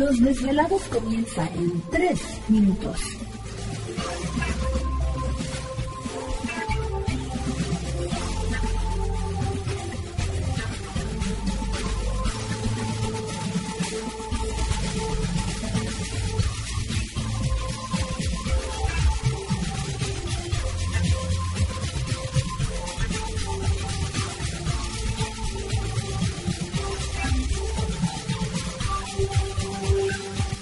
Los desvelados comienzan en 3 minutos.